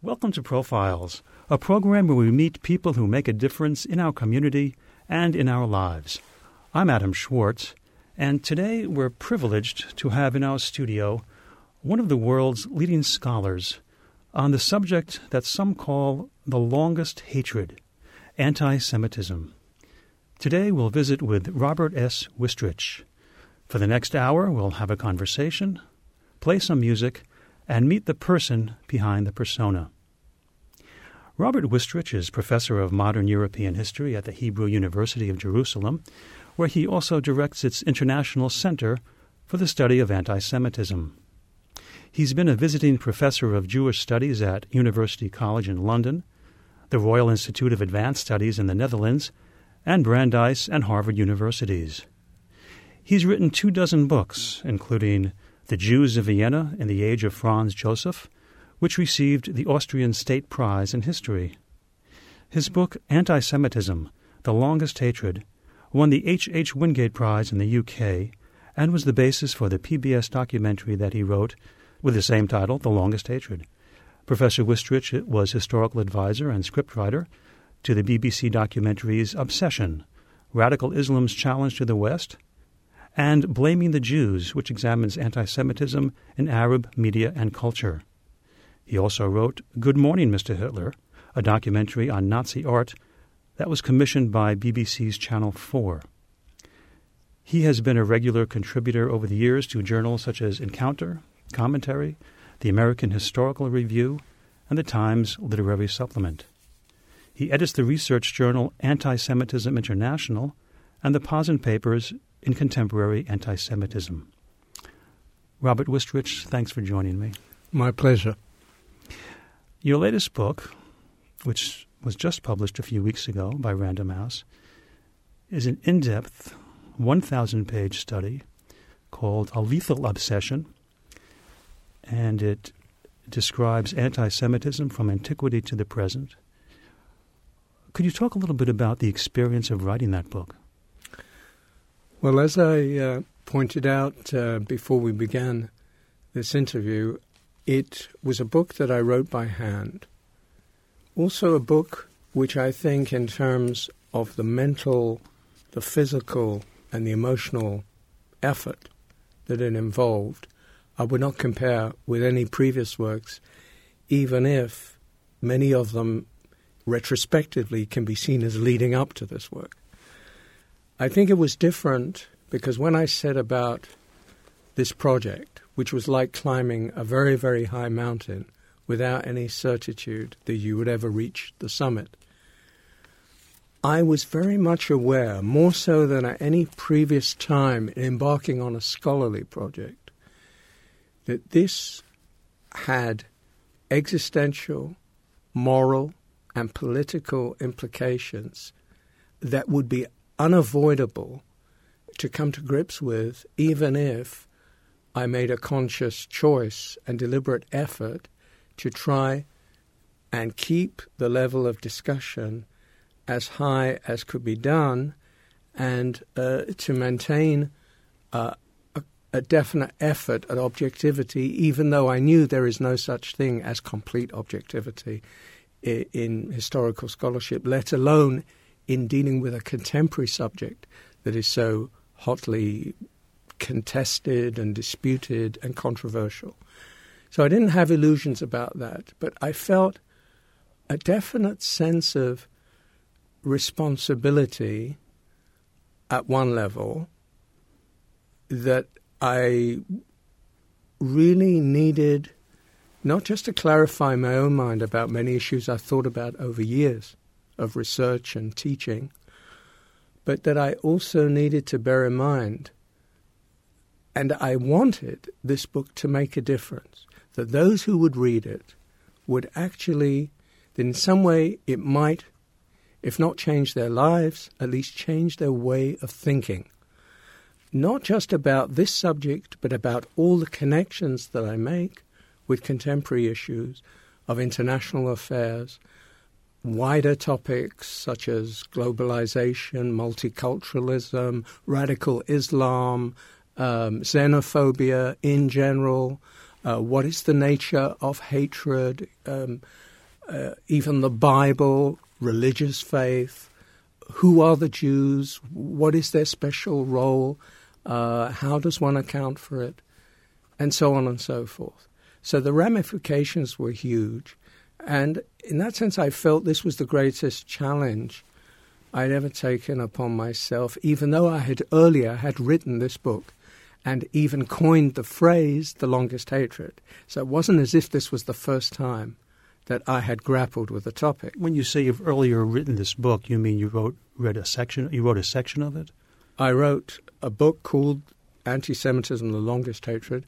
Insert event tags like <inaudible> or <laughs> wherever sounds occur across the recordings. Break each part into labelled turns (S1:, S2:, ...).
S1: Welcome to Profiles, a program where we meet people who make a difference in our community and in our lives. I'm Adam Schwartz, and today we're privileged to have in our studio one of the world's leading scholars on the subject that some call the longest hatred anti Semitism. Today we'll visit with Robert S. Wistrich. For the next hour, we'll have a conversation, play some music, and meet the person behind the persona. Robert Wistrich is professor of modern European history at the Hebrew University of Jerusalem, where he also directs its International Center for the Study of Anti Semitism. He's been a visiting professor of Jewish Studies at University College in London, the Royal Institute of Advanced Studies in the Netherlands, and Brandeis and Harvard universities. He's written two dozen books, including The Jews of Vienna in the Age of Franz Joseph, which received the Austrian State Prize in History. His book, Anti Semitism The Longest Hatred, won the H. H. Wingate Prize in the UK and was the basis for the PBS documentary that he wrote with the same title, The Longest Hatred. Professor Wistrich was historical advisor and scriptwriter to the BBC documentaries Obsession, Radical Islam's Challenge to the West, and Blaming the Jews, which examines anti Semitism in Arab media and culture. He also wrote Good Morning, Mr. Hitler, a documentary on Nazi art that was commissioned by BBC's Channel 4. He has been a regular contributor over the years to journals such as Encounter, Commentary, the American Historical Review, and the Times Literary Supplement. He edits the research journal Anti Semitism International and the Posen Papers in contemporary anti Semitism. Robert Wistrich, thanks for joining me.
S2: My pleasure.
S1: Your latest book, which was just published a few weeks ago by Random House, is an in depth, 1,000 page study called A Lethal Obsession, and it describes anti Semitism from antiquity to the present. Could you talk a little bit about the experience of writing that book?
S2: Well, as I uh, pointed out uh, before we began this interview, it was a book that I wrote by hand. Also, a book which I think, in terms of the mental, the physical, and the emotional effort that it involved, I would not compare with any previous works, even if many of them retrospectively can be seen as leading up to this work. I think it was different because when I set about this project, which was like climbing a very, very high mountain without any certitude that you would ever reach the summit, I was very much aware, more so than at any previous time in embarking on a scholarly project, that this had existential, moral, and political implications that would be unavoidable to come to grips with, even if I made a conscious choice and deliberate effort to try and keep the level of discussion as high as could be done and uh, to maintain uh, a, a, definite effort at objectivity, even though I knew there is no such thing as complete objectivity in, in historical scholarship, let alone in dealing with a contemporary subject that is so hotly contested and disputed and controversial. So I didn't have illusions about that, but I felt a definite sense of responsibility at one level that I really needed not just to clarify my own mind about many issues I've thought about over years, of research and teaching, but that I also needed to bear in mind, and I wanted this book to make a difference, that those who would read it would actually, in some way, it might, if not change their lives, at least change their way of thinking. Not just about this subject, but about all the connections that I make with contemporary issues of international affairs wider topics such as globalization, multiculturalism, radical Islam, um, xenophobia in general, uh, what is the nature of hatred, um, uh, even the Bible, religious faith, who are the Jews, what is their special role, uh, how does one account for it, and so on and so forth. So the ramifications were huge. And in that sense, I felt this was the greatest challenge I'd ever taken upon myself, even though I had earlier had written this book and even coined the phrase the longest hatred. So it wasn't as if this was the first time that I had grappled with the topic.
S1: When you say you've earlier written this book, you mean you wrote read a section you wrote a section of it?
S2: I wrote a book called Anti Semitism the Longest Hatred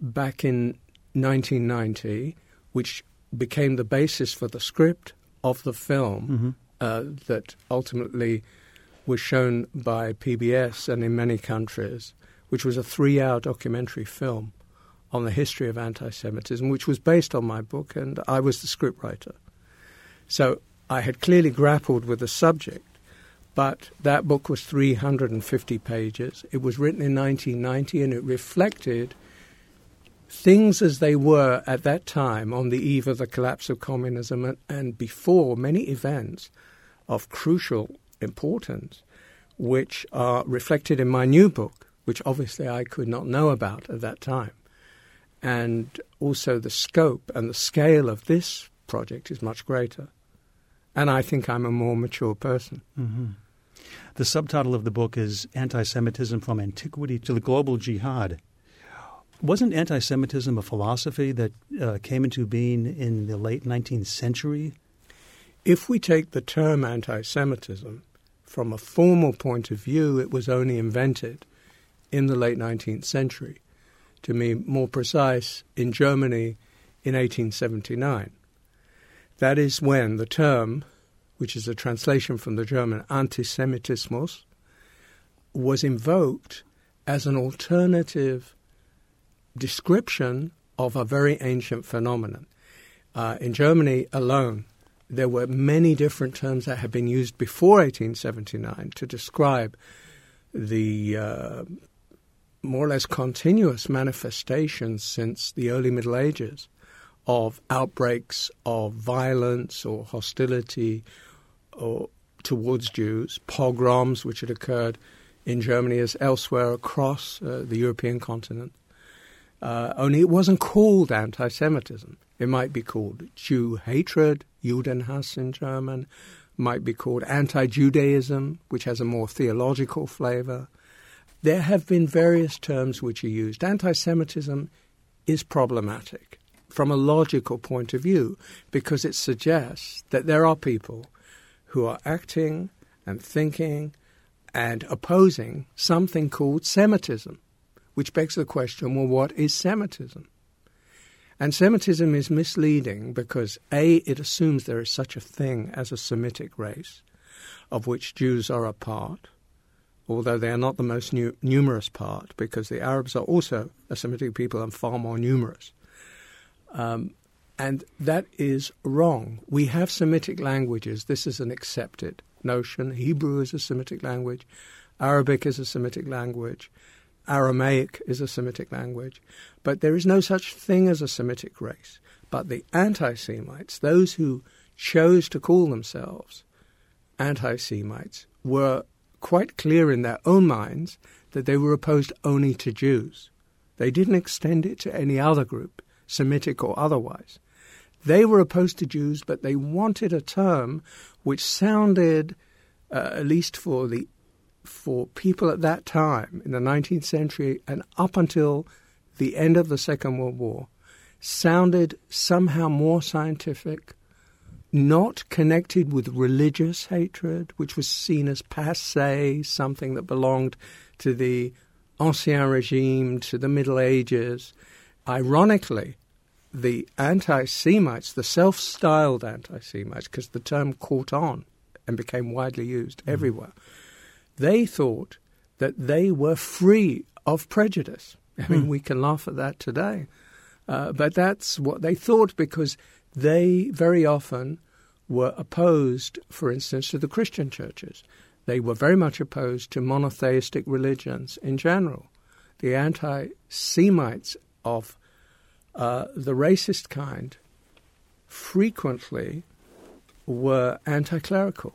S2: back in 1990, which became the basis for the script of the film mm-hmm. uh, that ultimately was shown by PBS and in many countries, which was a three hour documentary film on the history of anti Semitism, which was based on my book, and I was the scriptwriter. So I had clearly grappled with the subject, but that book was 350 pages. It was written in 1990 and it reflected things as they were at that time on the eve of the collapse of communism and before many events of crucial importance, which are reflected in my new book, which obviously I could not know about at that time. And also the scope and the scale of this project is much greater. And I think I'm a more mature person.
S1: Mm-hmm. The subtitle of the book is Anti Semitism from Antiquity to the Global Jihad. Wasn't anti Semitism a philosophy that uh, came into being in the late 19th century?
S2: If we take the term anti Semitism from a formal point of view, it was only invented in the late 19th century. To be more precise, in Germany in 1879. That is when the term, which is a translation from the German Antisemitismus, was invoked as an alternative description of a very ancient phenomenon. Uh, in Germany alone, there were many different terms that had been used before 1879 to describe the uh, more or less continuous manifestations since the early Middle Ages of outbreaks of violence or hostility or towards Jews, pogroms which had occurred in Germany as elsewhere across uh, the European continent. Uh, only it wasn't called anti Semitism. It might be called Jew hatred, Judenhass in German, might be called anti Judaism, which has a more theological flavor. There have been various terms which are used. Anti Semitism is problematic from a logical point of view because it suggests that there are people who are acting and thinking and opposing something called Semitism which begs the question well, what is Semitism? And Semitism is misleading because A, it assumes there is such a thing as a Semitic race, of which Jews are a part, although they are not the most nu- numerous part, because the Arabs are also a Semitic people and far more numerous. Um, and that is wrong. We have Semitic languages. This is an accepted notion. Hebrew is a Semitic language. Arabic is a Semitic language. Aramaic is a Semitic language, but there is no such thing as a Semitic race. But the anti Semites, those who chose to call themselves anti Semites, were quite clear in their own minds that they were opposed only to Jews. They didn't extend it to any other group, Semitic or otherwise. They were opposed to Jews, but they wanted a term which sounded, uh, at least for the for people at that time in the 19th century and up until the end of the Second World War sounded somehow more scientific, not connected with religious hatred, which was seen as passe, something that belonged to the Ancien Regime, to the Middle Ages. Ironically, the anti Semites, the self styled anti Semites, because the term caught on and became widely used mm. everywhere, they thought that they were free of prejudice. I mean, hmm. we can laugh at that today. Uh, but that's what they thought because they very often were opposed, for instance, to the Christian churches. They were very much opposed to monotheistic religions in general. The anti Semites of uh, the racist kind frequently were anti clerical.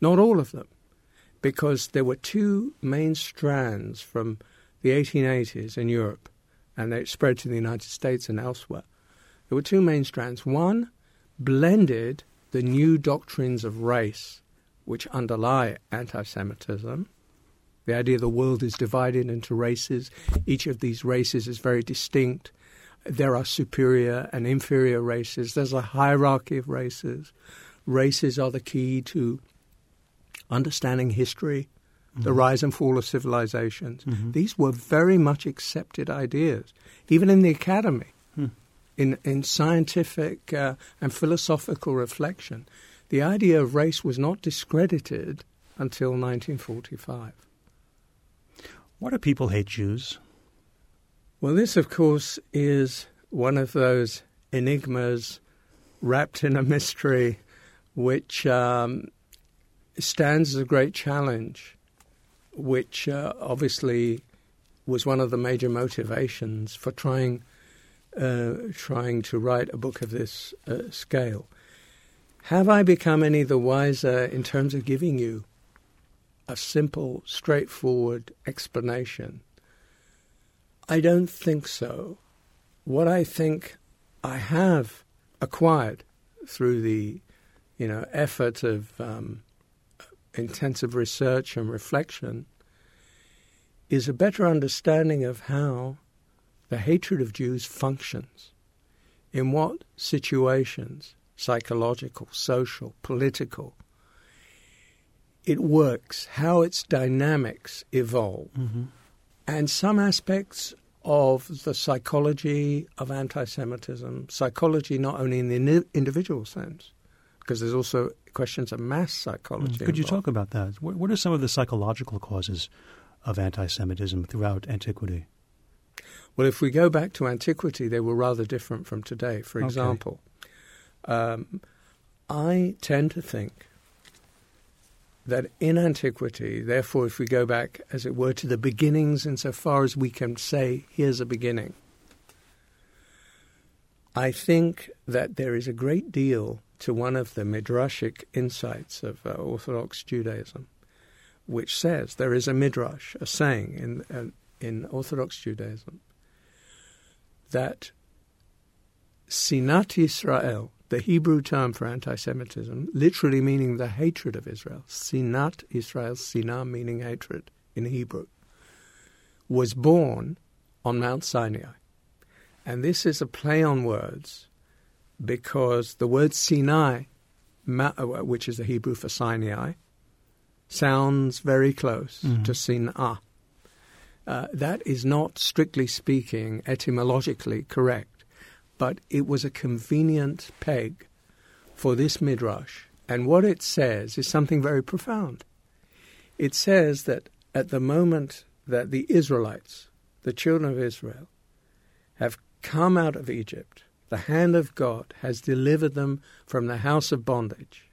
S2: Not all of them, because there were two main strands from the 1880s in Europe, and they spread to the United States and elsewhere. There were two main strands. One blended the new doctrines of race, which underlie anti Semitism. The idea the world is divided into races, each of these races is very distinct. There are superior and inferior races, there's a hierarchy of races. Races are the key to understanding history, mm-hmm. the rise and fall of civilizations. Mm-hmm. These were very much accepted ideas, even in the academy in, in scientific uh, and philosophical reflection, the idea of race was not discredited until 1945.
S1: Why do people hate Jews?
S2: Well, this, of course, is one of those enigmas wrapped in a mystery which um, stands as a great challenge, which uh, obviously was one of the major motivations for trying uh, trying to write a book of this uh, scale. Have I become any the wiser in terms of giving you a simple, straightforward explanation? I don't think so. What I think I have acquired through the, you know, effort of um, intensive research and reflection is a better understanding of how the hatred of Jews functions. In what situations, psychological, social, political, it works, how its dynamics evolve. Mm-hmm. And some aspects of the psychology of anti Semitism, psychology not only in the individual sense, because there's also questions of mass psychology.
S1: Mm. Could you talk about that? What are some of the psychological causes of anti Semitism throughout antiquity?
S2: Well, if we go back to antiquity, they were rather different from today. For example, okay. um, I tend to think that in antiquity, therefore, if we go back, as it were, to the beginnings, insofar as we can say, here's a beginning, I think that there is a great deal to one of the midrashic insights of uh, Orthodox Judaism, which says there is a midrash, a saying in uh, in Orthodox Judaism, that Sinat Israel, the Hebrew term for anti Semitism, literally meaning the hatred of Israel, Sinat Israel, Sinah meaning hatred in Hebrew, was born on Mount Sinai. And this is a play on words because the word Sinai, uh, which is the Hebrew for Sinai, sounds very close mm-hmm. to Sinah. Uh, that is not, strictly speaking, etymologically correct, but it was a convenient peg for this midrash. And what it says is something very profound. It says that at the moment that the Israelites, the children of Israel, have come out of Egypt, the hand of God has delivered them from the house of bondage.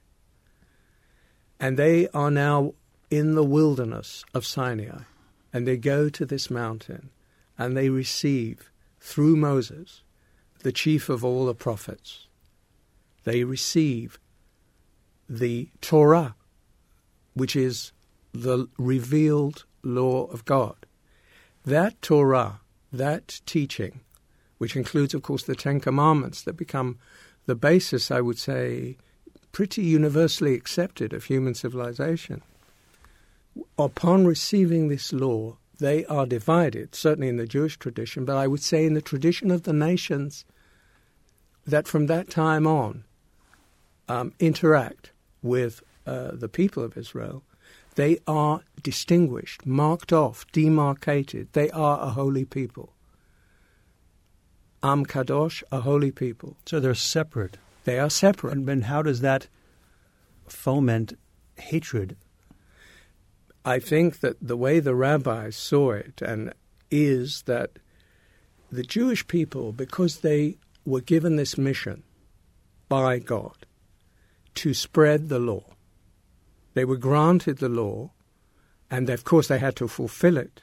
S2: And they are now in the wilderness of Sinai. And they go to this mountain and they receive, through Moses, the chief of all the prophets, they receive the Torah, which is the revealed law of God. That Torah, that teaching, which includes, of course, the Ten Commandments that become the basis, I would say, pretty universally accepted of human civilization, upon receiving this law, they are divided, certainly in the Jewish tradition, but I would say in the tradition of the nations that from that time on um, interact with uh, the people of Israel, they are distinguished, marked off, demarcated. They are a holy people. Am Kadosh, a holy people.
S1: So they're separate.
S2: They are separate.
S1: And, and how does that foment hatred
S2: I think that the way the rabbis saw it and is that the Jewish people, because they were given this mission by God to spread the law, they were granted the law, and of course they had to fulfill it.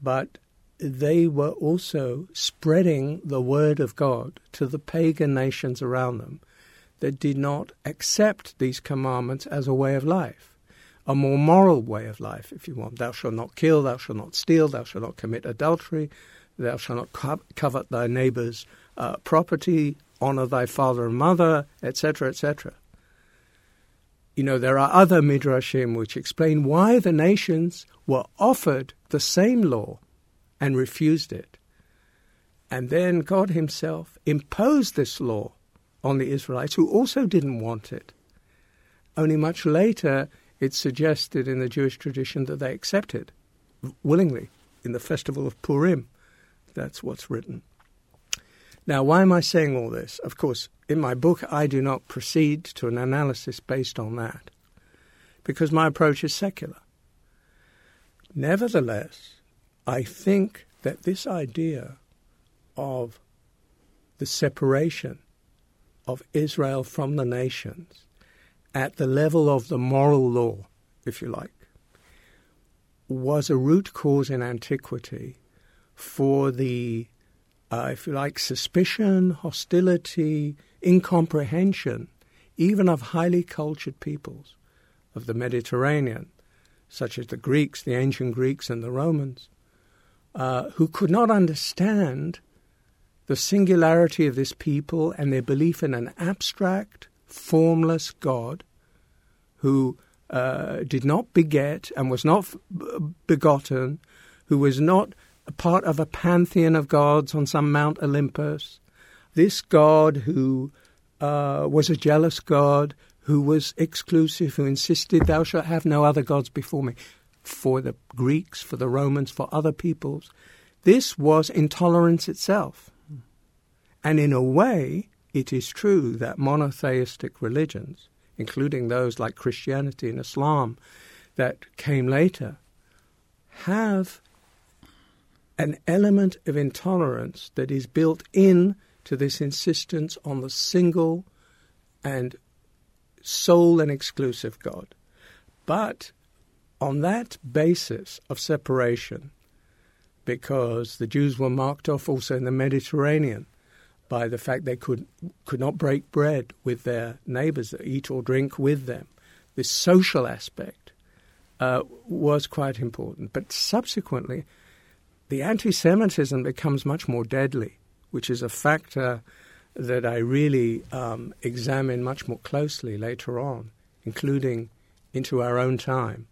S2: But they were also spreading the word of God to the pagan nations around them that did not accept these commandments as a way of life, a more moral way of life, if you want. Thou shalt not kill, thou shalt not steal, thou shalt not commit adultery, thou shalt not co- covet thy neighbor's uh, property, honor thy father and mother, etc., etc. You know, there are other midrashim which explain why the nations were offered the same law and refused it. And then God Himself imposed this law on the Israelites who also didn't want it. Only much later, it's suggested in the Jewish tradition that they accepted willingly in the festival of Purim. That's what's written. Now, why am I saying all this? Of course, in my book, I do not proceed to an analysis based on that because my approach is secular. Nevertheless, I think that this idea of the separation of Israel from the nations at the level of the moral law, if you like, was a root cause in antiquity for the, uh, if you like, suspicion, hostility, incomprehension, even of highly cultured peoples of the Mediterranean, such as the Greeks, the ancient Greeks, and the Romans, uh, who could not understand the singularity of this people and their belief in an abstract, formless God who uh, did not beget and was not begotten, who was not a part of a pantheon of gods on some Mount Olympus. This God who uh, was a jealous God, who was exclusive, who insisted, Thou shalt have no other gods before me for the Greeks, for the Romans, for other peoples. This was intolerance itself. And in a way, it is true that monotheistic religions, including those like Christianity and Islam that came later, have an element of intolerance that is built in to this insistence on the single and sole and exclusive God. But on that basis of separation, because the Jews were marked off also in the Mediterranean by the fact they could could not break bread with their neighbors, eat or drink with them. This social aspect uh, was quite important. But subsequently, the anti-Semitism becomes much more deadly, which is a factor that I really um, examine much more closely later on, including into our own time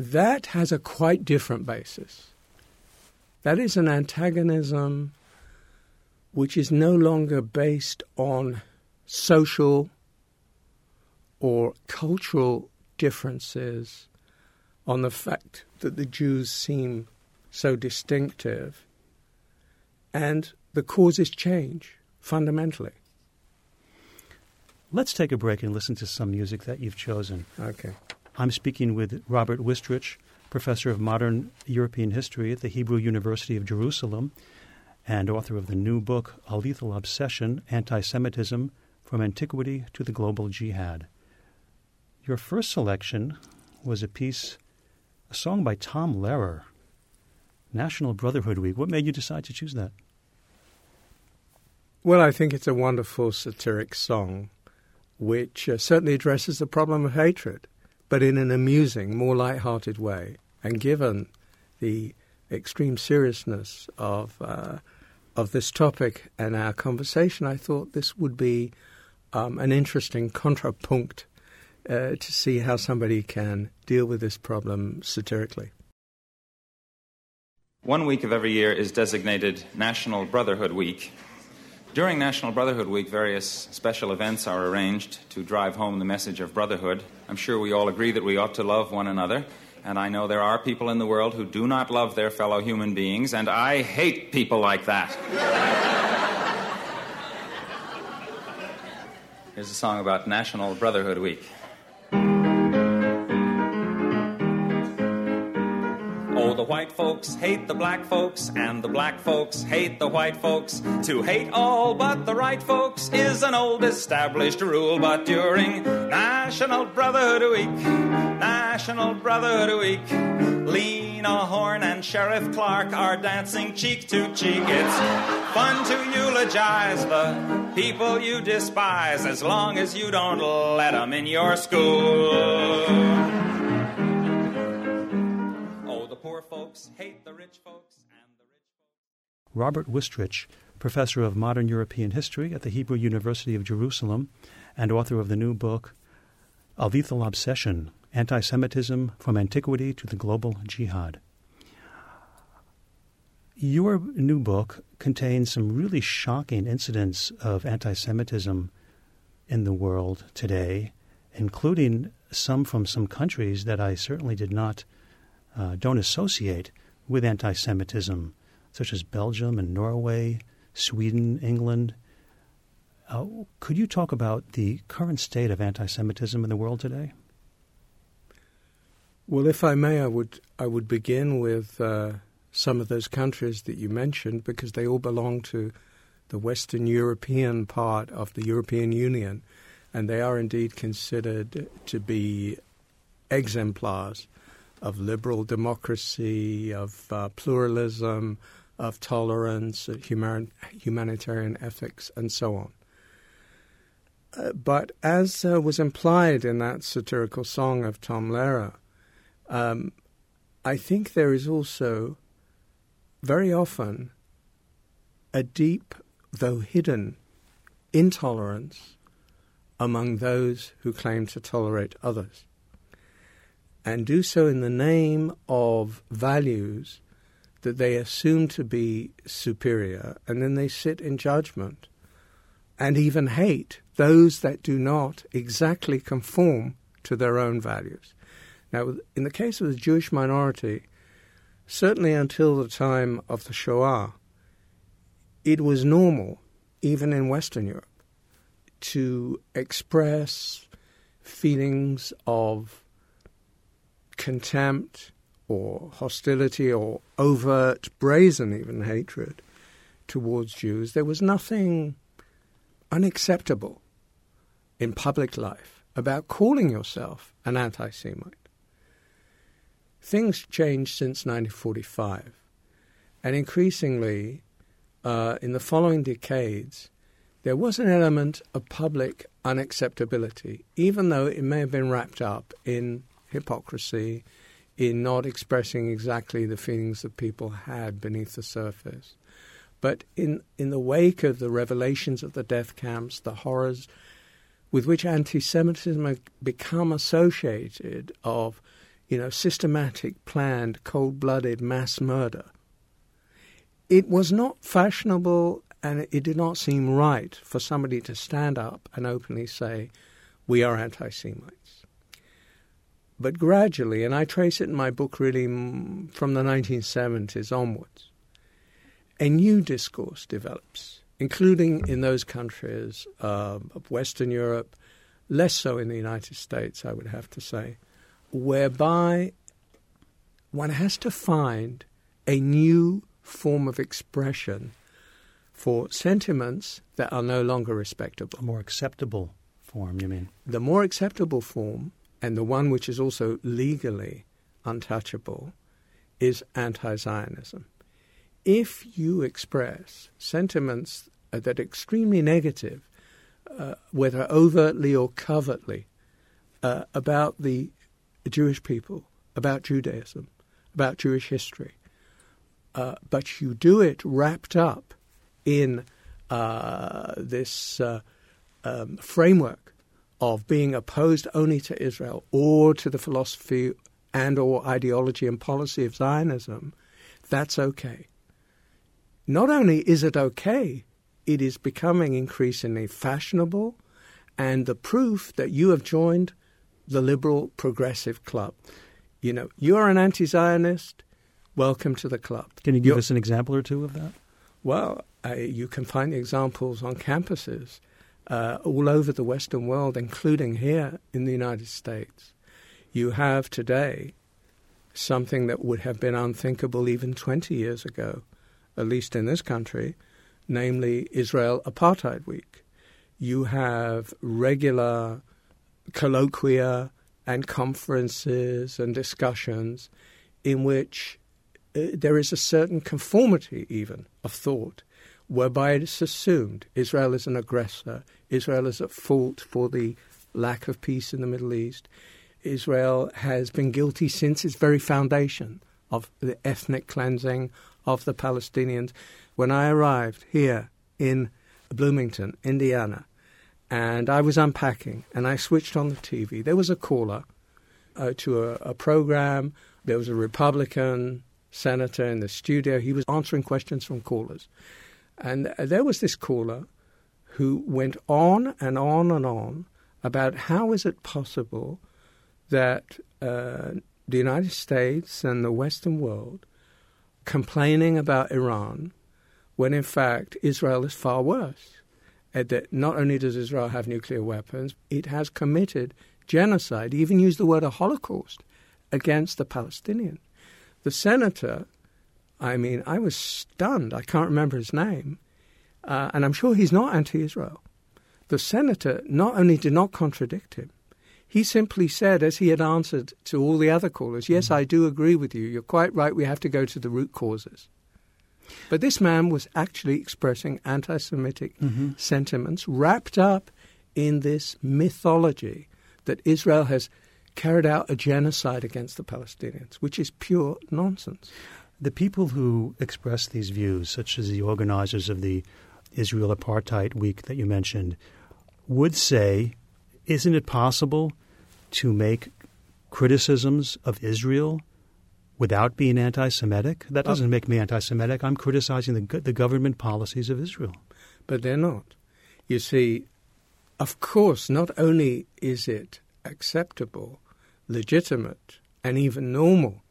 S2: that has a quite different basis. That is an antagonism which is no longer based on social or cultural differences, on the fact that the Jews seem so distinctive, and the causes change fundamentally.
S1: Let's take a break and listen to some music that you've chosen.
S2: Okay.
S1: I'm speaking with Robert Wistrich, professor of modern European history at the Hebrew University of Jerusalem and author of the new book, A Lethal Obsession Anti Semitism From Antiquity to the Global Jihad. Your first selection was a piece, a song by Tom Lehrer, National Brotherhood Week. What made you decide to choose that?
S2: Well, I think it's a wonderful satiric song which uh, certainly addresses the problem of hatred but in an amusing, more light-hearted way. And given the extreme seriousness of uh, of this topic and our conversation, I thought this would be um, an interesting contrapunct uh, to see how somebody can deal with this problem satirically.
S3: One week of every year is designated National Brotherhood Week, during National Brotherhood Week, various special events are arranged to drive home the message of brotherhood. I'm sure we all agree that we ought to love one another, and I know there are people in the world who do not love their fellow human beings, and I hate people like that. <laughs> Here's a song about National Brotherhood Week. White folks hate the black folks, and the black folks hate the white folks. To hate all but the right folks is an old established rule, but during National Brotherhood Week, National Brotherhood Week, Lena Horne and Sheriff Clark are dancing cheek to cheek. It's fun to eulogize the people you despise as long as you don't let them in your school. Folks hate the rich folks, and the rich folks.
S1: Robert Wistrich, professor of modern European history at the Hebrew University of Jerusalem and author of the new book, A Lethal Obsession Anti Semitism from Antiquity to the Global Jihad. Your new book contains some really shocking incidents of anti Semitism in the world today, including some from some countries that I certainly did not uh, don't associate with anti Semitism, such as Belgium and Norway, Sweden, England. Uh, could you talk about the current state of anti Semitism in the world today?
S2: Well, if I may, I would, I would begin with uh, some of those countries that you mentioned because they all belong to the Western European part of the European Union, and they are indeed considered to be exemplars of liberal democracy, of uh, pluralism, of tolerance, of human, humanitarian ethics, and so on. Uh, but as uh, was implied in that satirical song of Tom Lehrer, um, I think there is also very often a deep, though hidden, intolerance among those who claim to tolerate others and do so in the name of values that they assume to be superior, and then they sit in judgment and even hate those that do not exactly conform to their own values. Now, in the case of the Jewish minority, certainly until the time of the Shoah, it was normal, even in Western Europe, to express feelings of contempt or hostility or overt, brazen even hatred towards Jews. There was nothing unacceptable in public life about calling yourself an anti Semite. Things changed since 1945, and increasingly, uh, in the following decades, there was an element of public unacceptability, even though it may have been wrapped up in hypocrisy in not expressing exactly the feelings that people had beneath the surface. But in, in the wake of the revelations of the death camps, the horrors with which anti-Semitism had become associated of, you know, systematic, planned, cold-blooded mass murder, it was not fashionable and it did not seem right for somebody to stand up and openly say, we are anti-Semites. But gradually, and I trace it in my book really from the 1970s onwards, a new discourse develops, including in those countries uh, of Western Europe, less so in the United States, I would have to say, whereby one has to find a new form of expression for sentiments that are no longer respectable.
S1: A more acceptable form, you mean?
S2: The more acceptable form and the one which is also legally untouchable is anti Zionism. If you express sentiments that are extremely negative, uh, whether overtly or covertly, uh, about the Jewish people, about Judaism, about Jewish history, uh, but you do it wrapped up in uh, this uh, um, framework of being opposed only to Israel or to the philosophy and or ideology and policy of Zionism, that's okay. Not only is it okay, it is becoming increasingly fashionable and the proof that you have joined the liberal progressive club. You know, you're an anti Zionist, welcome to the club.
S1: Can you give you're, us an example or two of that?
S2: Well, uh, you can find examples on campuses uh, all over the Western world, including here in the United States. You have today something that would have been unthinkable even 20 years ago, at least in this country, namely Israel Apartheid Week. You have regular colloquia and conferences and discussions in which uh, there is a certain conformity, even of thought, whereby it is assumed Israel is an aggressor, Israel is at fault for the lack of peace in the Middle East. Israel has been guilty since its very foundation of the ethnic cleansing of the Palestinians. When I arrived here in Bloomington, Indiana, and I was unpacking and I switched on the TV, there was a caller uh, to a, a program. There was a Republican senator in the studio. He was answering questions from callers. And there was this caller who went on and on and on about how is it possible that uh, the United States and the Western world complaining about Iran when in fact Israel is far worse. That not only does Israel have nuclear weapons, it has committed genocide, even used the word a Holocaust against the Palestinians. The senator, I mean, I was stunned. I can't remember his name. Uh, and I'm sure he's not anti Israel. The senator not only did not contradict him, he simply said, as he had answered to all the other callers, Yes, mm-hmm. I do agree with you. You're quite right. We have to go to the root causes. But this man was actually expressing anti Semitic mm-hmm. sentiments wrapped up in this mythology that Israel has carried out a genocide against the Palestinians, which is pure nonsense.
S1: The people who express these views, such as the organizers of the Israel Apartheid Week that you mentioned, would say, isn't it possible to make criticisms of Israel without being anti Semitic? That doesn't make me anti Semitic. I'm criticizing the, the government policies of Israel.
S2: But they're not. You see, of course, not only is it acceptable, legitimate, and even normal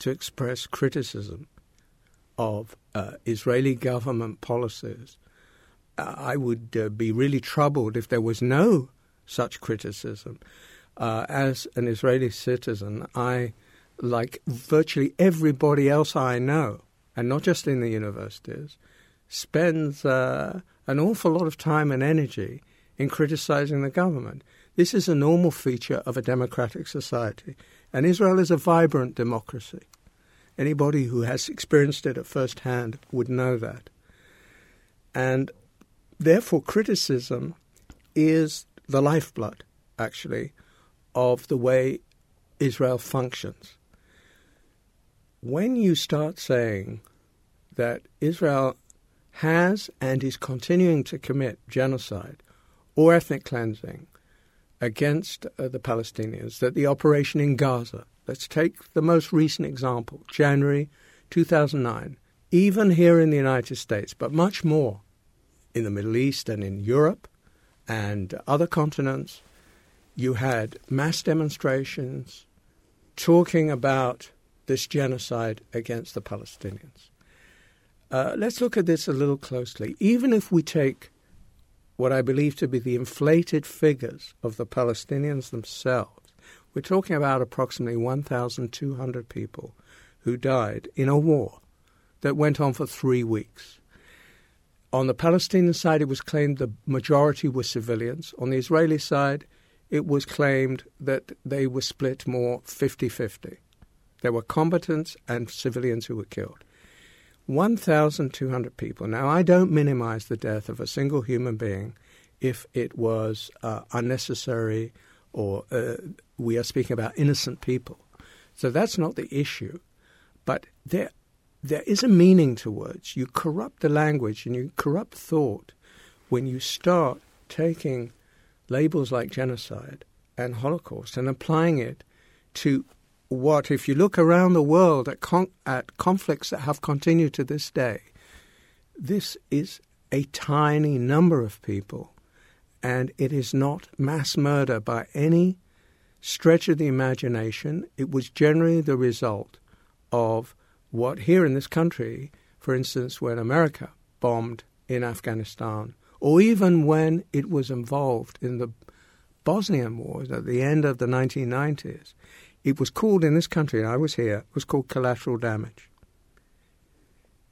S2: to express criticism of uh, Israeli government policies. Uh, I would uh, be really troubled if there was no such criticism. Uh, as an Israeli citizen, I, like virtually everybody else I know, and not just in the universities, spends uh, an awful lot of time and energy in criticizing the government. This is a normal feature of a democratic society, and Israel is a vibrant democracy. Anybody who has experienced it at first hand would know that. And therefore, criticism is the lifeblood, actually, of the way Israel functions. When you start saying that Israel has and is continuing to commit genocide or ethnic cleansing against uh, the Palestinians that the operation in Gaza, let's take the most recent example, January 2009, even here in the United States, but much more in the Middle East and in Europe and other continents, you had mass demonstrations talking about this genocide against the Palestinians. Uh, let's look at this a little closely. Even if we take what I believe to be the inflated figures of the Palestinians themselves. We're talking about approximately 1,200 people who died in a war that went on for three weeks. On the Palestinian side, it was claimed the majority were civilians. On the Israeli side, it was claimed that they were split more 50 50. There were combatants and civilians who were killed. 1,200 people. Now, I don't minimize the death of a single human being if it was uh, unnecessary or uh, we are speaking about innocent people. So that's not the issue. But there, there is a meaning to words. You corrupt the language and you corrupt thought when you start taking labels like genocide and Holocaust and applying it to what, if you look around the world at, con- at conflicts that have continued to this day, this is a tiny number of people, and it is not mass murder by any stretch of the imagination. It was generally the result of what here in this country, for instance, when America bombed in Afghanistan, or even when it was involved in the Bosnian Wars at the end of the 1990s, It was called in this country, and I was here, it was called collateral damage.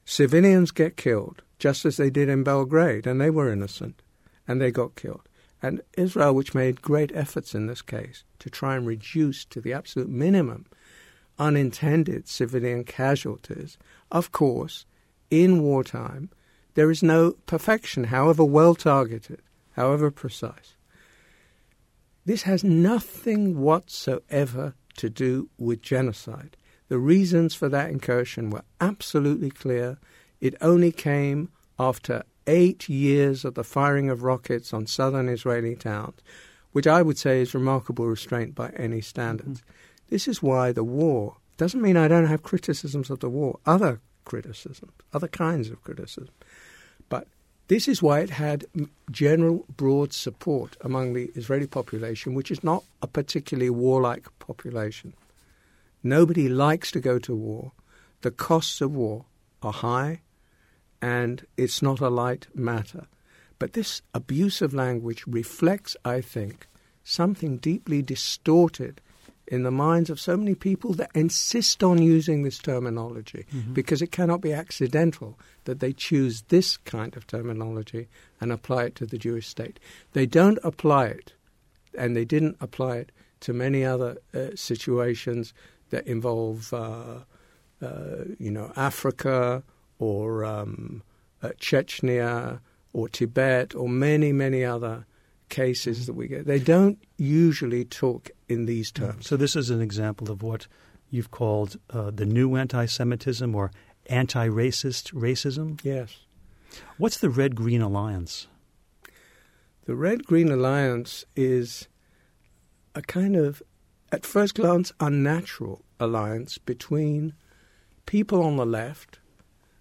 S2: Civilians get killed, just as they did in Belgrade, and they were innocent, and they got killed. And Israel, which made great efforts in this case to try and reduce to the absolute minimum unintended civilian casualties, of course, in wartime, there is no perfection, however well targeted, however precise. This has nothing whatsoever to do with genocide. The reasons for that incursion were absolutely clear. It only came after eight years of the firing of rockets on southern Israeli towns, which I would say is remarkable restraint by any standards. Mm-hmm. This is why the war doesn't mean I don't have criticisms of the war, other criticisms, other kinds of criticism. This is why it had general broad support among the Israeli population, which is not a particularly warlike population. Nobody likes to go to war. The costs of war are high, and it's not a light matter. But this abusive language reflects, I think, something deeply distorted in the minds of so many people that insist on using this terminology mm-hmm. because it cannot be accidental that they choose this kind of terminology and apply it to the Jewish state. They don't apply it, and they didn't apply it to many other uh, situations that involve, uh, uh, you know, Africa or um, uh, Chechnya or Tibet or many, many other cases that we get. They don't usually talk in these terms.
S1: So this is an example of what you've called uh, the new anti-Semitism or anti-racist racism.
S2: Yes.
S1: What's the Red Green Alliance?
S2: The Red Green Alliance is a kind of, at first glance, unnatural alliance between people on the left,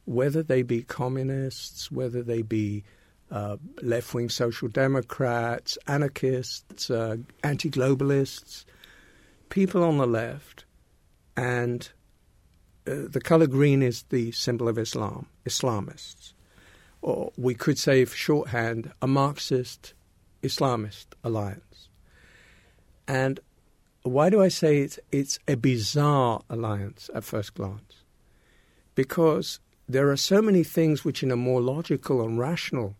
S2: whether they be communists, whether they be uh, left wing social democrats, anarchists, uh, anti globalists, people on the left, and uh, the color green is the symbol of Islam, Islamists. Or we could say, for shorthand, a Marxist Islamist alliance. And why do I say it's, it's a bizarre alliance at first glance? Because there are so many things which, in a more logical and rational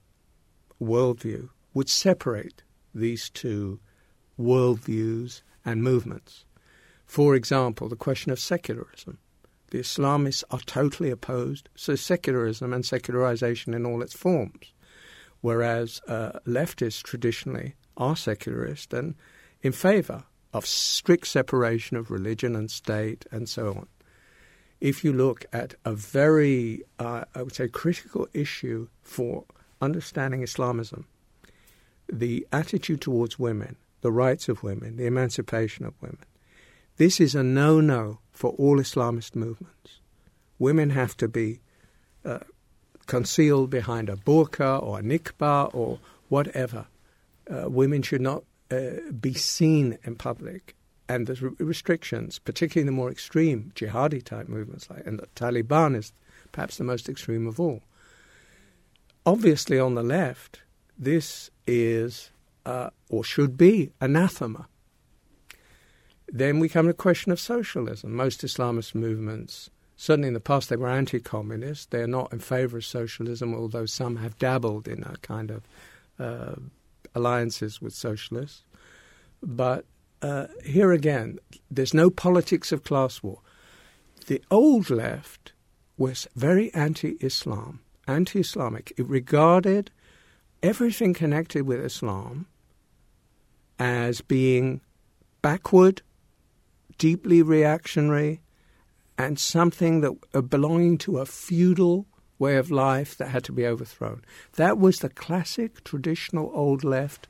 S2: worldview would separate these two worldviews and movements. For example, the question of secularism. The Islamists are totally opposed to secularism and secularization in all its forms, whereas uh, leftists traditionally are secularist and in favor of strict separation of religion and state and so on. If you look at a very, uh, I would say, critical issue for understanding Islamism, the attitude towards women, the rights of women, the emancipation of women, this is a no no for all Islamist movements. Women have to be uh, concealed behind a burqa or a niqab or whatever. Uh, women should not uh, be seen in public. And there's restrictions, particularly in the more extreme jihadi type movements, like and the Taliban is perhaps the most extreme of all. Obviously, on the left, this is uh, or should be anathema. Then we come to the question of socialism. Most Islamist movements, certainly in the past, they were anti communist. They are not in favor of socialism, although some have dabbled in a kind of uh, alliances with socialists. But uh, here again, there's no politics of class war. The old left was very anti Islam anti Islamic. It regarded everything connected with Islam as being backward, deeply reactionary, and something that uh, belonging to a feudal way of life that had to be overthrown. That was the classic traditional old left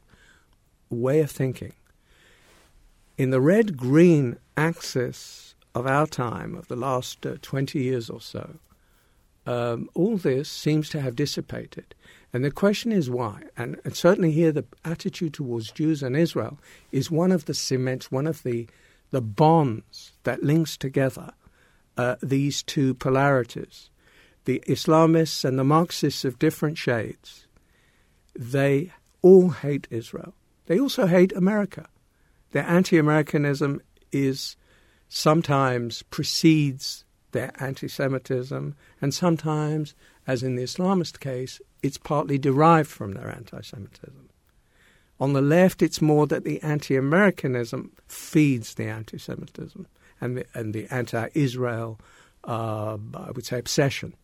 S2: way of thinking. In the red green axis of our time, of the last uh, 20 years or so, um, all this seems to have dissipated. And the question is why? And, and, certainly here, the attitude towards Jews and Israel is one of the cements, one of the, the bonds that links together uh, these two polarities. The Islamists and the Marxists of different shades, they all hate Israel. They also hate America. Their anti Americanism is sometimes precedes their anti Semitism, and sometimes, as in the Islamist case, it's partly derived from their anti Semitism. On the left, it's more that the anti Americanism feeds the anti Semitism and the, and the anti Israel, uh, I would say, obsession.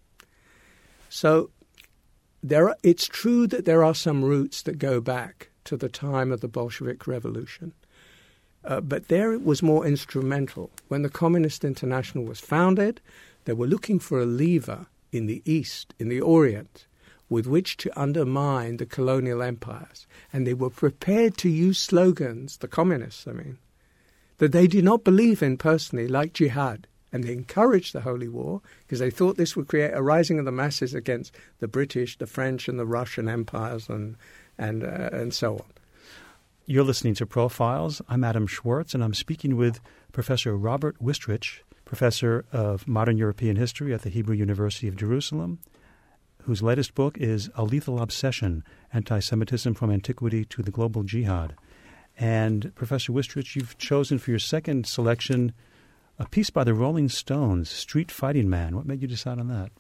S2: So there are, it's true that there are some roots that go back to the time of the Bolshevik Revolution. Uh, but there it was more instrumental. When the Communist International was founded, they were looking for a lever in the East, in the Orient, with which to undermine the colonial empires. And they were prepared to use slogans, the communists, I mean, that they did not believe in personally, like jihad. And they encouraged the Holy War because they thought this would create a rising of the masses against the British, the French, and the Russian empires, and, and, uh, and so on.
S1: You're listening to Profiles. I'm Adam Schwartz, and I'm speaking with Professor Robert Wistrich, professor of modern European history at the Hebrew University of Jerusalem, whose latest book is A Lethal Obsession Anti Semitism from Antiquity to the Global Jihad. And Professor Wistrich, you've chosen for your second selection a piece by the Rolling Stones, Street Fighting Man. What made you decide on that?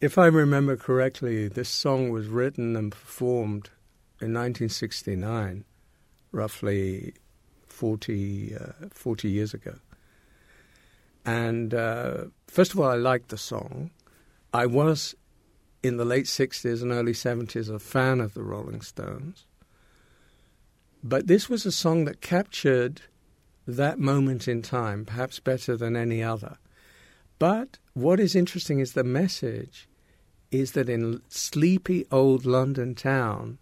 S2: If I remember correctly, this song was written and performed in 1969, roughly 40, uh, 40 years ago. And uh, first of all, I liked the song. I was in the late 60s and early 70s a fan of the Rolling Stones. But this was a song that captured that moment in time, perhaps better than any other. But what is interesting is the message is that in sleepy old London town,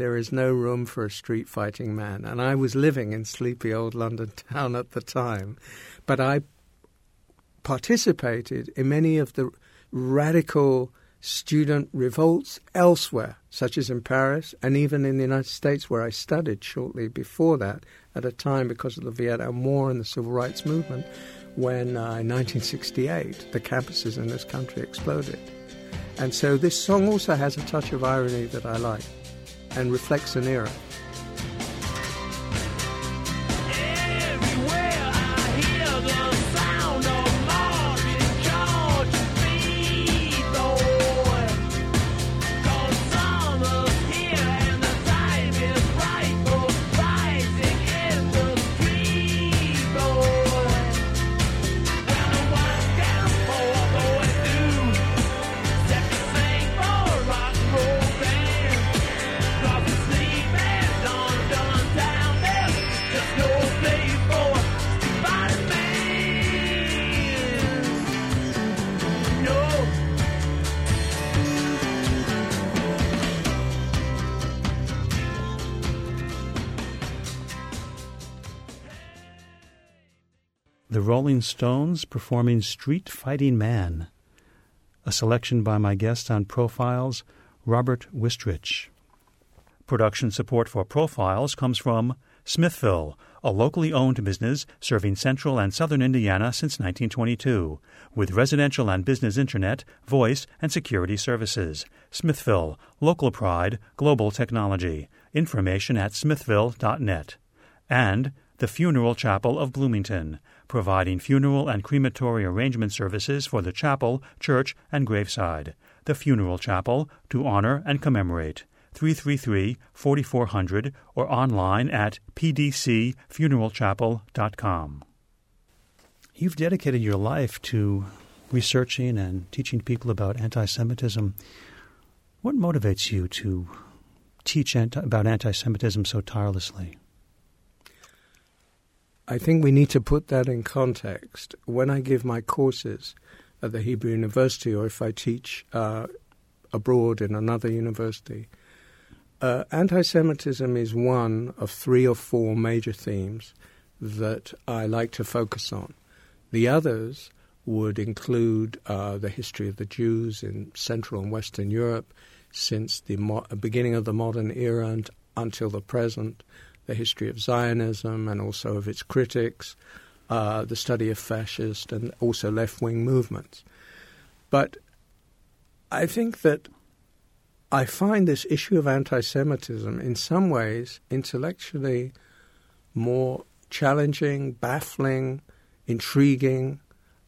S2: there is no room for a street fighting man. And I was living in sleepy old London <laughs> town at the time, but I participated in many of the radical student revolts elsewhere, such as in Paris and even in the United States, where I studied shortly before that, at a time because of the Vietnam War and the Civil Rights Movement, when uh, in 1968 the campuses in this country exploded. And so this song also has a touch of irony that I like and reflects an era.
S1: Rolling Stones performing Street Fighting Man, a selection by my guest on Profiles, Robert Wistrich. Production support for Profiles comes from Smithville, a locally owned business serving central and southern Indiana since 1922, with residential and business internet, voice, and security services. Smithville, local pride, global technology. Information at smithville.net. And the Funeral Chapel of Bloomington, providing funeral and crematory arrangement services for the chapel, church, and graveside. The Funeral Chapel, to honor and commemorate. 333 4400 or online at pdcfuneralchapel.com. You've dedicated your life to researching and teaching people about anti Semitism. What motivates you to teach anti- about anti Semitism so tirelessly?
S2: I think we need to put that in context. When I give my courses at the Hebrew University or if I teach uh, abroad in another university, uh, anti Semitism is one of three or four major themes that I like to focus on. The others would include uh, the history of the Jews in Central and Western Europe since the mo- beginning of the modern era and until the present, the history of Zionism and also of its critics, uh, the study of fascist and also left wing movements. But I think that I find this issue of anti Semitism in some ways intellectually more challenging, baffling, intriguing,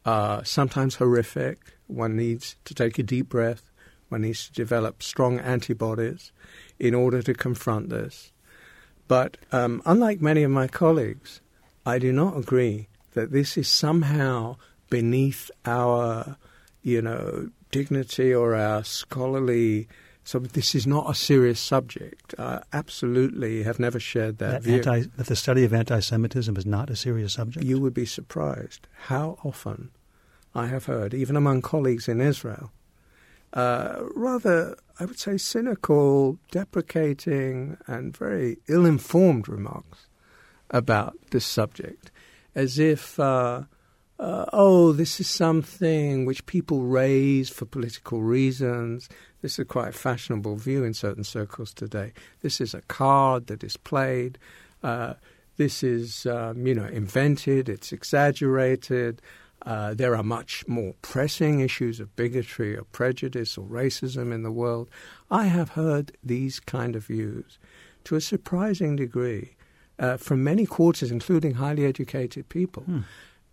S2: uh, sometimes horrific. One needs to take a deep breath. One needs to develop strong antibodies in order to confront this. But um, unlike many of my colleagues, I do not agree that this is somehow beneath our, you know, dignity or our scholarly. So this is not a serious subject. I absolutely have never shared that,
S1: that
S2: view.
S1: Anti, that the study of anti-Semitism is not a serious subject.
S2: You would be surprised how often I have heard, even among colleagues in Israel, uh, rather, I would say, cynical, deprecating, and very ill informed remarks about this subject, as if, uh, uh, oh, this is something which people raise for political reasons. This is quite a fashionable view in certain circles today. This is a card that is played. Uh, this is, um, you know, invented. It's exaggerated. Uh, there are much more pressing issues of bigotry or prejudice or racism in the world. I have heard these kind of views to a surprising degree uh, from many quarters, including highly educated people.
S1: Hmm.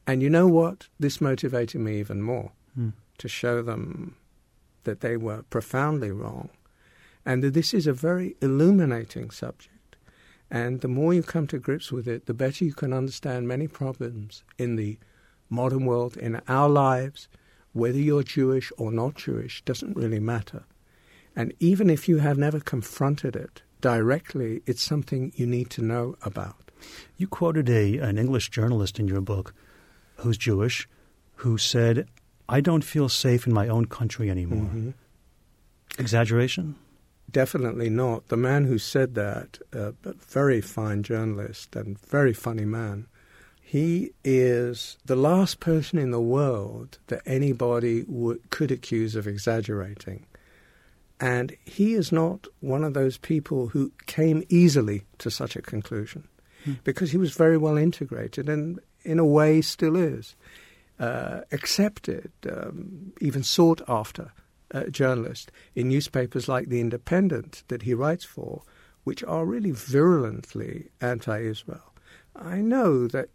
S2: And you know what? This motivated me even more
S1: Hmm.
S2: to show them that they were profoundly wrong and that this is a very illuminating subject. And the more you come to grips with it, the better you can understand many problems in the modern world, in our lives, whether you're Jewish or not Jewish, doesn't really matter. And even if you have never confronted it directly, it's something you need to know about.
S1: You quoted a an English journalist in your book who's Jewish who said, "I don't feel safe in my own country anymore."
S2: Mhm.
S1: Exaggeration?
S2: Definitely not. The man who said that, uh, a very fine journalist and very funny man, he is the last person in the world that anybody would, could accuse of exaggerating. And he is not one of those people who came easily to such a conclusion
S1: Hmm.
S2: because he was very well integrated and, in a way, still is. Uh, accepted, um, even sought after uh, journalist in newspapers like The Independent that he writes for, which are really virulently anti Israel. I know that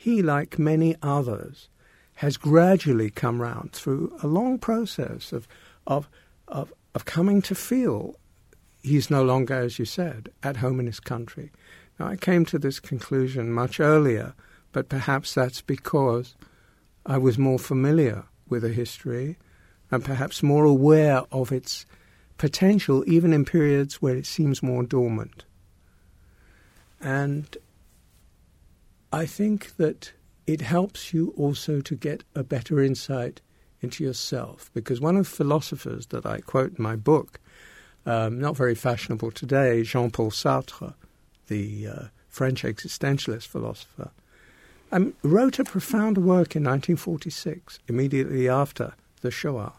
S2: he, like many others, has gradually come round through a long process of, of, of, of coming to feel he's no longer, as you said, at home in his country. Now, I came to this conclusion much earlier, but perhaps that's because I was more familiar with the history and perhaps more aware of its potential, even in periods where it seems more dormant. And I think that it helps you also to get a better insight into yourself. Because one of the philosophers that I quote in my book, um, not very fashionable today, Jean Paul Sartre, the uh, French existentialist philosopher, um, wrote a profound work in 1946, immediately after the Shoah,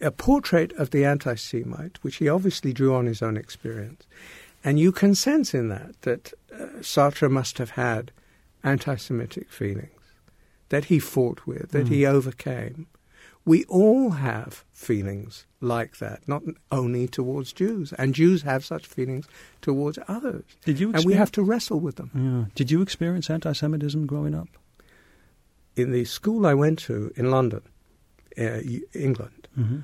S2: a portrait of the anti Semite, which he obviously drew on his own experience. And you can sense in that that uh, Sartre must have had anti Semitic feelings that he fought with, that
S1: Mm.
S2: he overcame. We all have feelings like that, not only towards Jews, and Jews have such feelings towards others.
S1: Did you?
S2: And we have to wrestle with them.
S1: Yeah. Did you experience anti-Semitism growing up?
S2: In the school I went to in London, uh, England,
S1: Mm-hmm.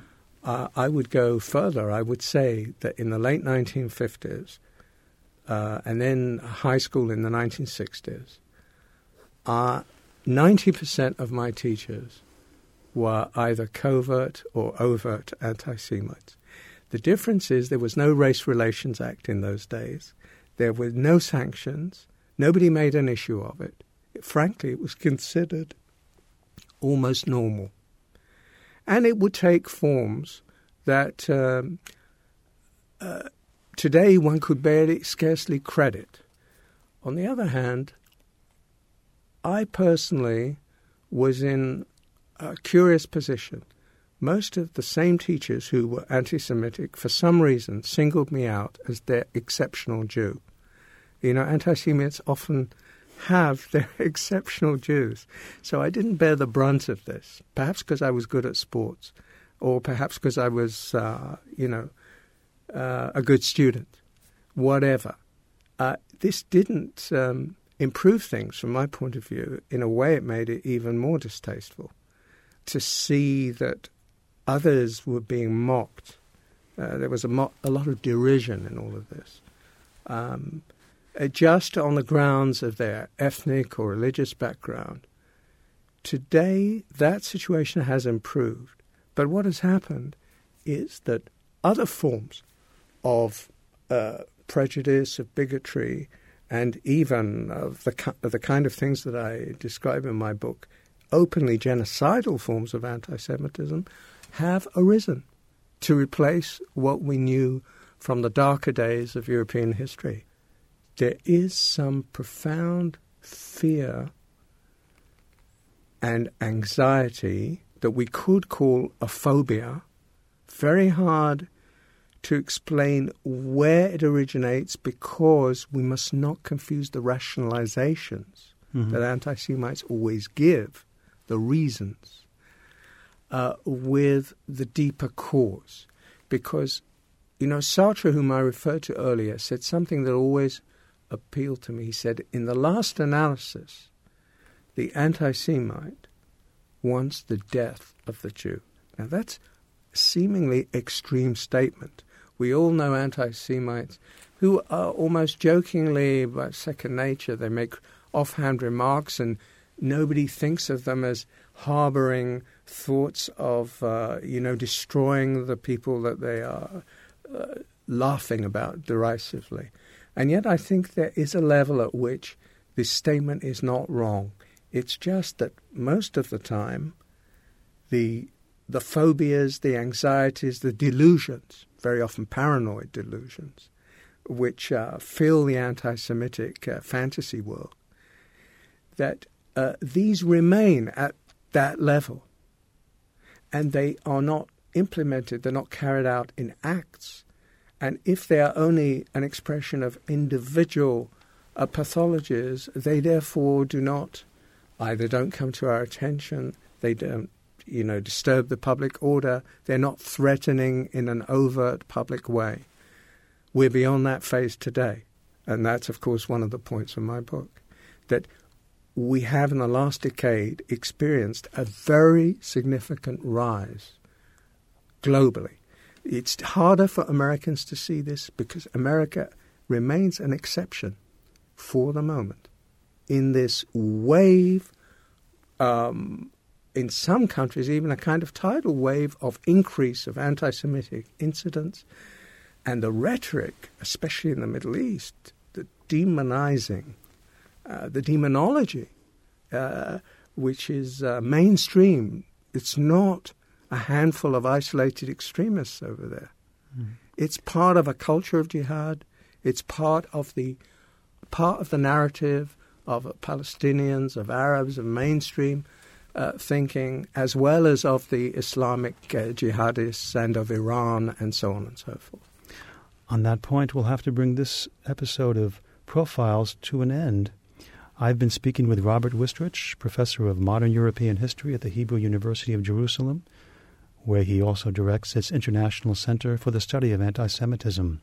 S2: uh, I would go further. I would say that in the late 1950s uh, and then high school in the 1960s, uh, 90% of my teachers were either covert or overt anti Semites. The difference is there was no Race Relations Act in those days, there were no sanctions, nobody made an issue of it. Frankly, it was considered almost normal. And it would take forms that um, uh, today one could barely, scarcely credit. On the other hand, I personally was in a curious position. Most of the same teachers who were anti Semitic, for some reason, singled me out as their exceptional Jew. You know, anti Semites often have <laughs> their exceptional Jews. So I didn't bear the brunt of this, perhaps because I was good at sports, or perhaps because I was, uh, you know, uh, a good student, whatever. Uh, this didn't um, improved things from my point of view. In a way, it made it even more distasteful to see that others were being mocked. Uh, there was a, mo- a, lot of derision in all of this. Um, uh, just on the grounds of their ethnic or religious background. Today, that situation has improved. But what has happened is that other forms of uh, prejudice, of bigotry, and even of the, of the kind of things that I describe in my book, openly genocidal forms of anti Semitism, have arisen to replace what we knew from the darker days of European history. There is some profound fear and anxiety that we could call a phobia, very hard to explain where it originates because we must not confuse the rationalizations mm-hmm. that anti Semites always give, the reasons, uh, with the deeper cause. Because, you know, Sartre, whom I referred to earlier, said something that always appealed to me. He said, in the last analysis, the anti Semite wants the death of the Jew. Now, that's a seemingly extreme statement. We all know anti Semites who are almost jokingly, by second nature, they make offhand remarks and nobody thinks of them as harboring thoughts of, uh, you know, destroying the people that they are uh, laughing about derisively. And yet I think there is a level at which this statement is not wrong. It's just that most of the time, the the phobias, the anxieties, the delusions very often paranoid delusions, which uh, fill the anti Semitic uh, fantasy world, that uh, these remain at that level and they are not implemented, they're not carried out in acts. And if they are only an expression of individual uh, pathologies, they therefore do not either don't come to our attention, they don't you know, disturb the public order. They're not threatening in an overt public way. We're beyond that phase today. And that's, of course, one of the points of my book. That we have in the last decade experienced a very significant rise globally. It's harder for Americans to see this because America remains an exception for the moment in this wave um, in some countries, even a kind of tidal wave of increase of anti Semitic incidents. And the rhetoric, especially in the Middle East, the demonizing, uh, the demonology, uh, which is uh, mainstream. It's not a handful of isolated extremists over there. Mm. It's part of a culture of jihad. It's part of the part of the narrative of Palestinians, of Arabs, of mainstream uh, thinking, as well as of the Islamic uh, jihadists and of Iran and so on and so forth.
S1: On that point, we'll have to bring this episode of Profiles to an end. I've been speaking with Robert Wistrich, professor of modern European history at the Hebrew University of Jerusalem, where he also directs its International Center for the Study of Anti Semitism.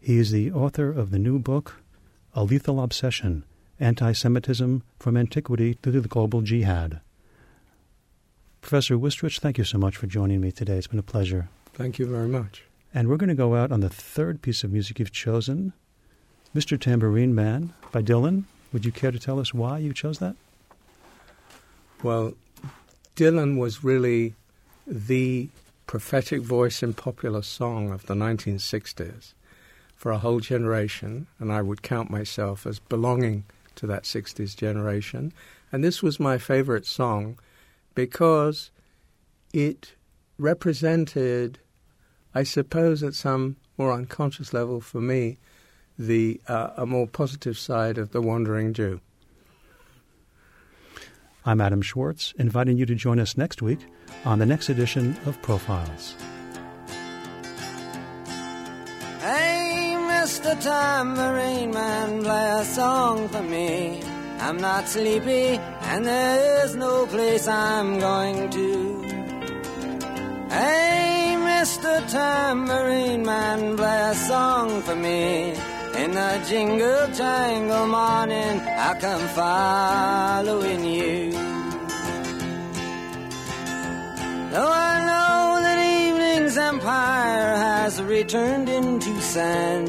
S1: He is the author of the new book, A Lethal Obsession Anti Semitism from Antiquity to the Global Jihad. Professor Wistrich, thank you so much for joining me today. It's been a pleasure.
S2: Thank you very much.
S1: And we're going to go out on the third piece of music you've chosen, Mr. Tambourine Man by Dylan. Would you care to tell us why you chose that?
S2: Well, Dylan was really the prophetic voice in popular song of the 1960s for a whole generation, and I would count myself as belonging to that 60s generation. And this was my favorite song because it represented, I suppose, at some more unconscious level for me, the uh, a more positive side of the wandering Jew.
S1: I'm Adam Schwartz, inviting you to join us next week on the next edition of Profiles.
S4: Hey, Mr. Tambourine Man, play a song for me. I'm not sleepy, and there is no place I'm going to. Hey, Mr. Tambourine Man, play a song for me. In the jingle jangle morning, I come following you. Though I know that evening's empire has returned into sand,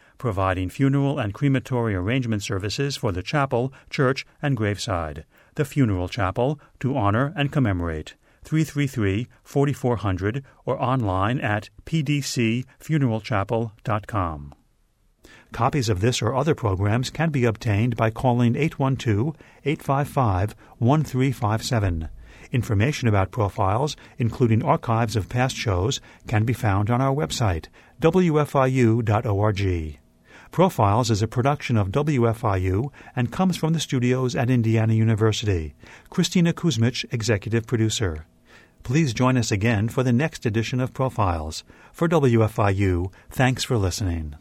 S1: providing funeral and crematory arrangement services for the chapel, church, and graveside. The Funeral Chapel, to honor and commemorate. 333 4400 or online at pdcfuneralchapel.com. Copies of this or other programs can be obtained by calling 812 855 1357. Information about profiles, including archives of past shows, can be found on our website, wfiu.org. Profiles is a production of WFIU and comes from the studios at Indiana University. Christina Kuzmich, executive producer. Please join us again for the next edition of Profiles. For WFIU, thanks for listening.